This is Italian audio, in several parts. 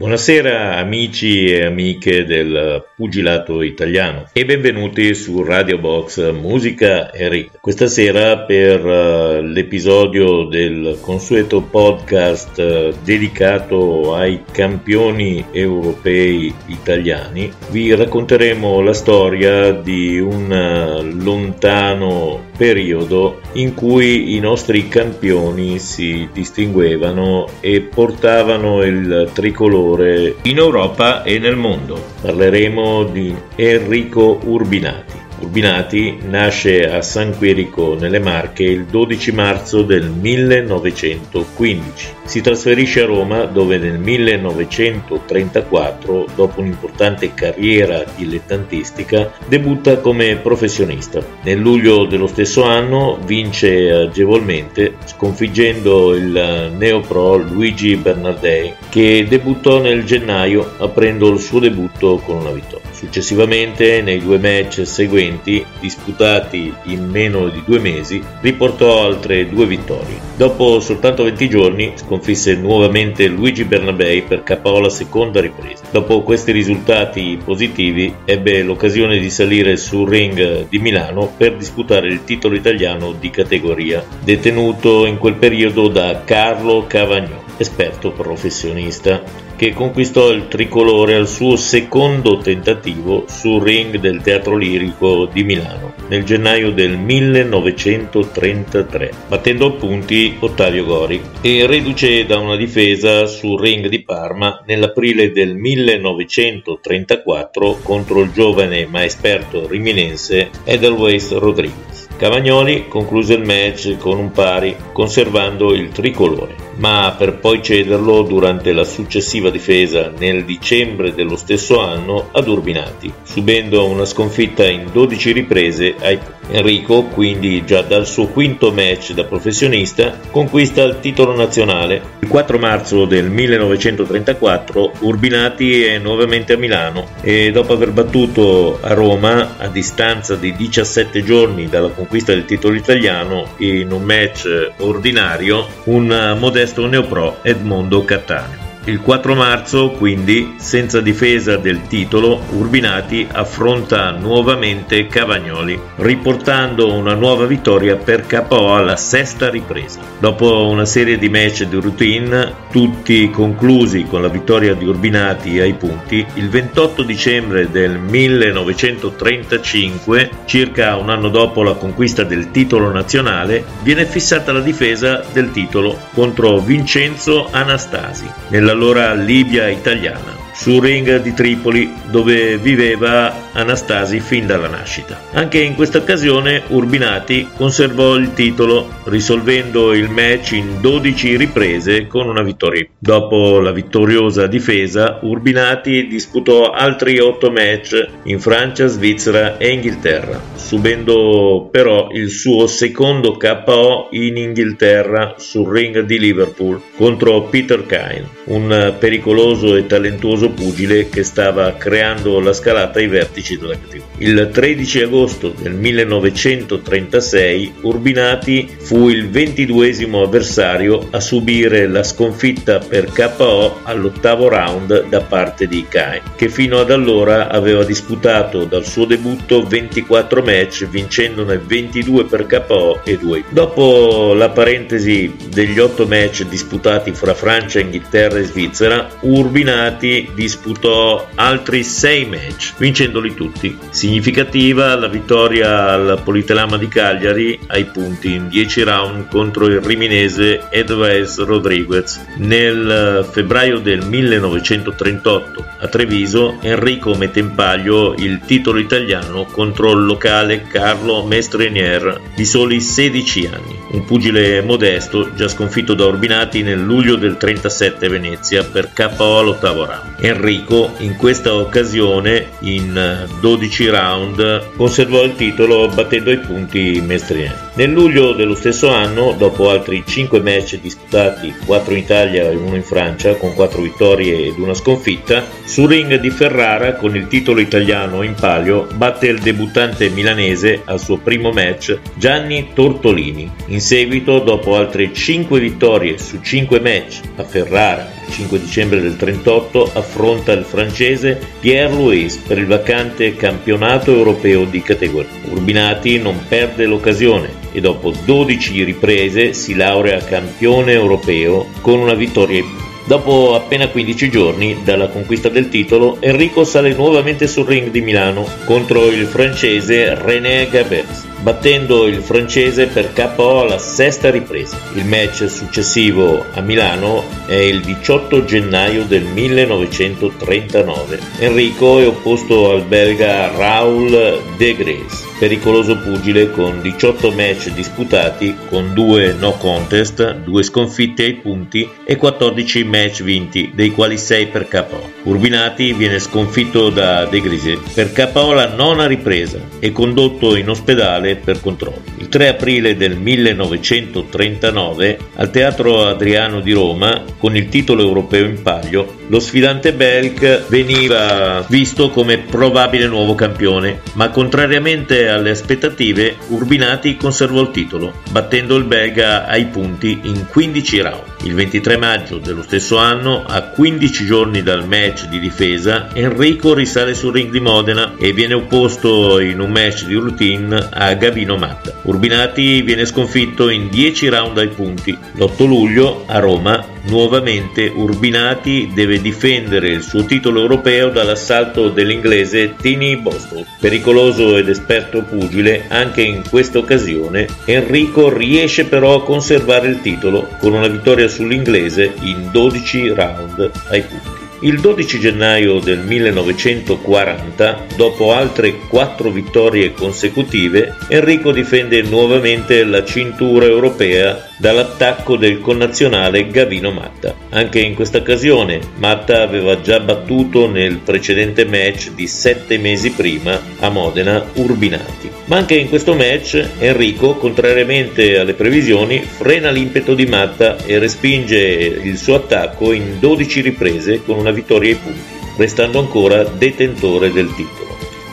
Buonasera amici e amiche del pugilato italiano e benvenuti su Radio Box Musica e Ric. Questa sera per uh, l'episodio del consueto podcast uh, dedicato ai campioni europei italiani vi racconteremo la storia di un uh, lontano periodo in cui i nostri campioni si distinguevano e portavano il tricolore in Europa e nel mondo. Parleremo di Enrico Urbinati. Urbinati nasce a San Quirico nelle Marche il 12 marzo del 1915. Si trasferisce a Roma dove nel 1934, dopo un'importante carriera dilettantistica, debutta come professionista. Nel luglio dello stesso anno vince agevolmente sconfiggendo il neopro Luigi Bernardei che debuttò nel gennaio aprendo il suo debutto con una vittoria. Successivamente, nei due match seguenti, disputati in meno di due mesi, riportò altre due vittorie. Dopo soltanto 20 giorni sconfisse nuovamente Luigi Bernabei per KO la seconda ripresa. Dopo questi risultati positivi ebbe l'occasione di salire sul ring di Milano per disputare il titolo italiano di categoria, detenuto in quel periodo da Carlo Cavagnò, esperto professionista che conquistò il tricolore al suo secondo tentativo sul ring del Teatro Lirico di Milano nel gennaio del 1933, battendo a punti Ottavio Gori e reduce da una difesa sul ring di Parma nell'aprile del 1934 contro il giovane ma esperto riminense Edelweiss Rodriguez. Cavagnoli concluse il match con un pari, conservando il tricolore, ma per poi cederlo durante la successiva difesa nel dicembre dello stesso anno ad Urbinati, subendo una sconfitta in 12 riprese ai Enrico, quindi già dal suo quinto match da professionista, conquista il titolo nazionale. Il 4 marzo del 1934 Urbinati è nuovamente a Milano e dopo aver battuto a Roma a distanza di 17 giorni dalla conquista del titolo italiano in un match ordinario un modesto neopro Edmondo Cattaneo. Il 4 marzo, quindi, senza difesa del titolo, Urbinati affronta nuovamente Cavagnoli, riportando una nuova vittoria per KO alla sesta ripresa. Dopo una serie di match di routine, tutti conclusi con la vittoria di Urbinati ai punti, il 28 dicembre del 1935, circa un anno dopo la conquista del titolo nazionale, viene fissata la difesa del titolo contro Vincenzo Anastasi. Nella nell'allora Libia italiana sul ring di Tripoli dove viveva Anastasi fin dalla nascita. Anche in questa occasione Urbinati conservò il titolo risolvendo il match in 12 riprese con una vittoria. Dopo la vittoriosa difesa Urbinati disputò altri 8 match in Francia, Svizzera e Inghilterra, subendo però il suo secondo KO in Inghilterra sul ring di Liverpool contro Peter Kine, un pericoloso e talentuoso pugile che stava creando la scalata ai vertici della categoria. Il 13 agosto del 1936 Urbinati fu il ventiduesimo avversario a subire la sconfitta per KO all'ottavo round da parte di Kai, che fino ad allora aveva disputato dal suo debutto 24 match vincendone 22 per KO e 2. Dopo la parentesi degli 8 match disputati fra Francia, Inghilterra e Svizzera, Urbinati disputò altri 6 match, vincendoli tutti. Significativa la vittoria al Politelama di Cagliari ai punti in 10 round contro il riminese Edwes Rodriguez. Nel febbraio del 1938 a Treviso Enrico mette in palio il titolo italiano contro il locale Carlo Mestrenier di soli 16 anni, un pugile modesto già sconfitto da Urbinati nel luglio del 37 a Venezia per KO all'ottavo round. Enrico in questa occasione in 12 round conservò il titolo battendo ai punti Mestrien. Nel luglio dello stesso anno, dopo altri 5 match disputati, 4 in Italia e 1 in Francia, con 4 vittorie ed una sconfitta, sul ring di Ferrara con il titolo italiano in palio batte il debuttante milanese al suo primo match Gianni Tortolini. In seguito, dopo altre 5 vittorie su 5 match a Ferrara, 5 dicembre del 38, affronta il francese Pierre Louis per il vacante campionato europeo di categoria. Urbinati non perde l'occasione e dopo 12 riprese si laurea campione europeo con una vittoria in Dopo appena 15 giorni dalla conquista del titolo, Enrico sale nuovamente sul ring di Milano contro il francese René Gabers battendo il francese per KO alla sesta ripresa. Il match successivo a Milano è il 18 gennaio del 1939. Enrico è opposto al belga Raoul De Gres, pericoloso pugile con 18 match disputati con 2 no contest, 2 sconfitte ai punti e 14 match vinti, dei quali 6 per KO. Urbinati viene sconfitto da De Gres per KO alla nona ripresa e condotto in ospedale per controllo. Il 3 aprile del 1939 al Teatro Adriano di Roma, con il titolo europeo in palio, lo sfidante Belk veniva visto come probabile nuovo campione, ma contrariamente alle aspettative Urbinati conservò il titolo, battendo il belga ai punti in 15 round. Il 23 maggio dello stesso anno, a 15 giorni dal match di difesa, Enrico risale sul ring di Modena e viene opposto in un match di routine a Gavino Matta. Urbinati viene sconfitto in 10 round ai punti. L'8 luglio a Roma nuovamente Urbinati deve difendere il suo titolo europeo dall'assalto dell'inglese Tini Boston. Pericoloso ed esperto pugile, anche in questa occasione Enrico riesce però a conservare il titolo con una vittoria sull'inglese in 12 round ai punti. Il 12 gennaio del 1940, dopo altre quattro vittorie consecutive, Enrico difende nuovamente la cintura europea dall'attacco del connazionale Gavino Matta. Anche in questa occasione Matta aveva già battuto nel precedente match di sette mesi prima a Modena Urbinati. Ma anche in questo match Enrico, contrariamente alle previsioni, frena l'impeto di Matta e respinge il suo attacco in 12 riprese con una vittoria ai punti, restando ancora detentore del titolo.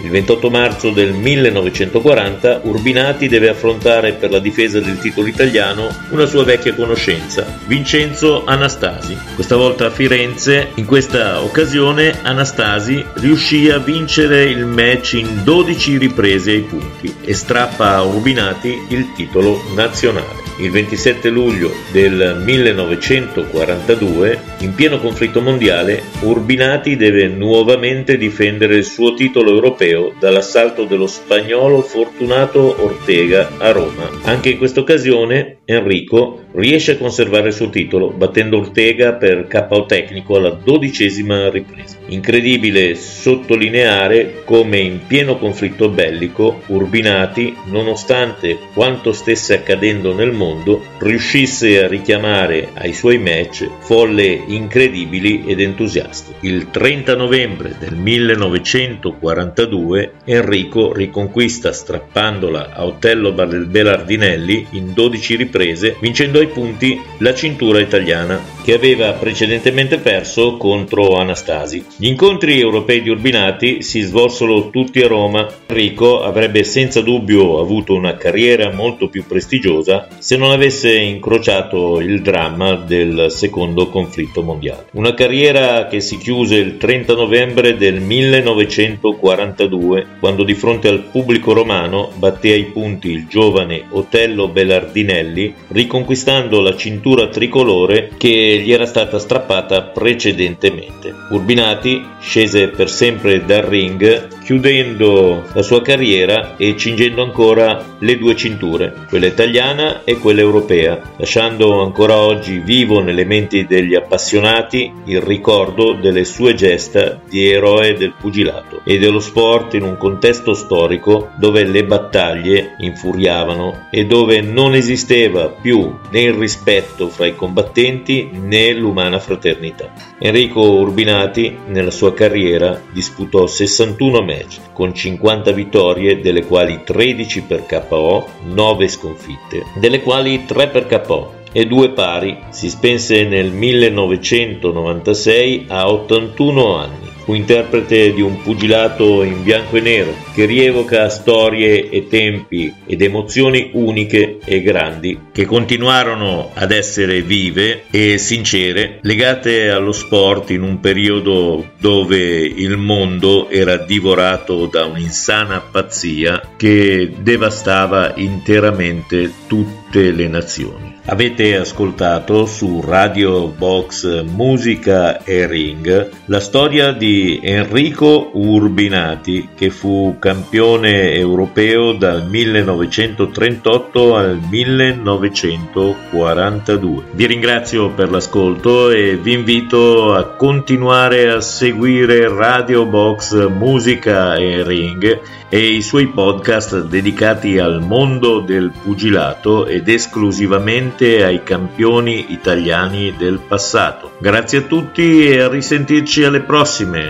Il 28 marzo del 1940 Urbinati deve affrontare per la difesa del titolo italiano una sua vecchia conoscenza, Vincenzo Anastasi. Questa volta a Firenze, in questa occasione Anastasi riuscì a vincere il match in 12 riprese ai punti e strappa a Urbinati il titolo nazionale. Il 27 luglio del 1942, in pieno conflitto mondiale, Urbinati deve nuovamente difendere il suo titolo europeo dall'assalto dello spagnolo Fortunato Ortega a Roma. Anche in questa occasione Enrico riesce a conservare il suo titolo battendo Ortega per KO tecnico alla dodicesima ripresa. Incredibile sottolineare come in pieno conflitto bellico Urbinati, nonostante quanto stesse accadendo nel mondo, riuscisse a richiamare ai suoi match folle incredibili ed entusiasti. Il 30 novembre del 1942 Enrico riconquista strappandola a Otello Belardinelli in 12 riprese, vincendo ai punti la cintura italiana che aveva precedentemente perso contro Anastasi. Gli incontri europei di Urbinati si svolsero tutti a Roma. Enrico avrebbe senza dubbio avuto una carriera molto più prestigiosa se non avesse incrociato il dramma del secondo conflitto mondiale. Una carriera che si chiuse il 30 novembre del 1942 quando di fronte al pubblico romano batté ai punti il giovane Otello Belardinelli riconquistando la cintura tricolore che gli era stata strappata precedentemente. Urbinati scese per sempre dal ring chiudendo la sua carriera e cingendo ancora le due cinture, quella italiana e quella europea, lasciando ancora oggi vivo nelle menti degli appassionati il ricordo delle sue gesta di eroe del pugilato e dello sport in un contesto storico dove le battaglie infuriavano e dove non esisteva più né il rispetto fra i combattenti né l'umana fraternità. Enrico Urbinati nella sua carriera disputò 61 match con 50 vittorie, delle quali 13 per KO, 9 sconfitte, delle quali 3 per KO e 2 pari. Si spense nel 1996 a 81 anni. Fu interprete di un pugilato in bianco e nero che rievoca storie e tempi ed emozioni uniche e grandi che continuarono ad essere vive e sincere legate allo sport in un periodo dove il mondo era divorato da un'insana pazzia che devastava interamente tutte le nazioni. Avete ascoltato su Radio Box Musica e Ring la storia Enrico Urbinati che fu campione europeo dal 1938 al 1942. Vi ringrazio per l'ascolto e vi invito a continuare a seguire Radio Box Musica e Ring e i suoi podcast dedicati al mondo del pugilato ed esclusivamente ai campioni italiani del passato. Grazie a tutti e a risentirci alle prossime.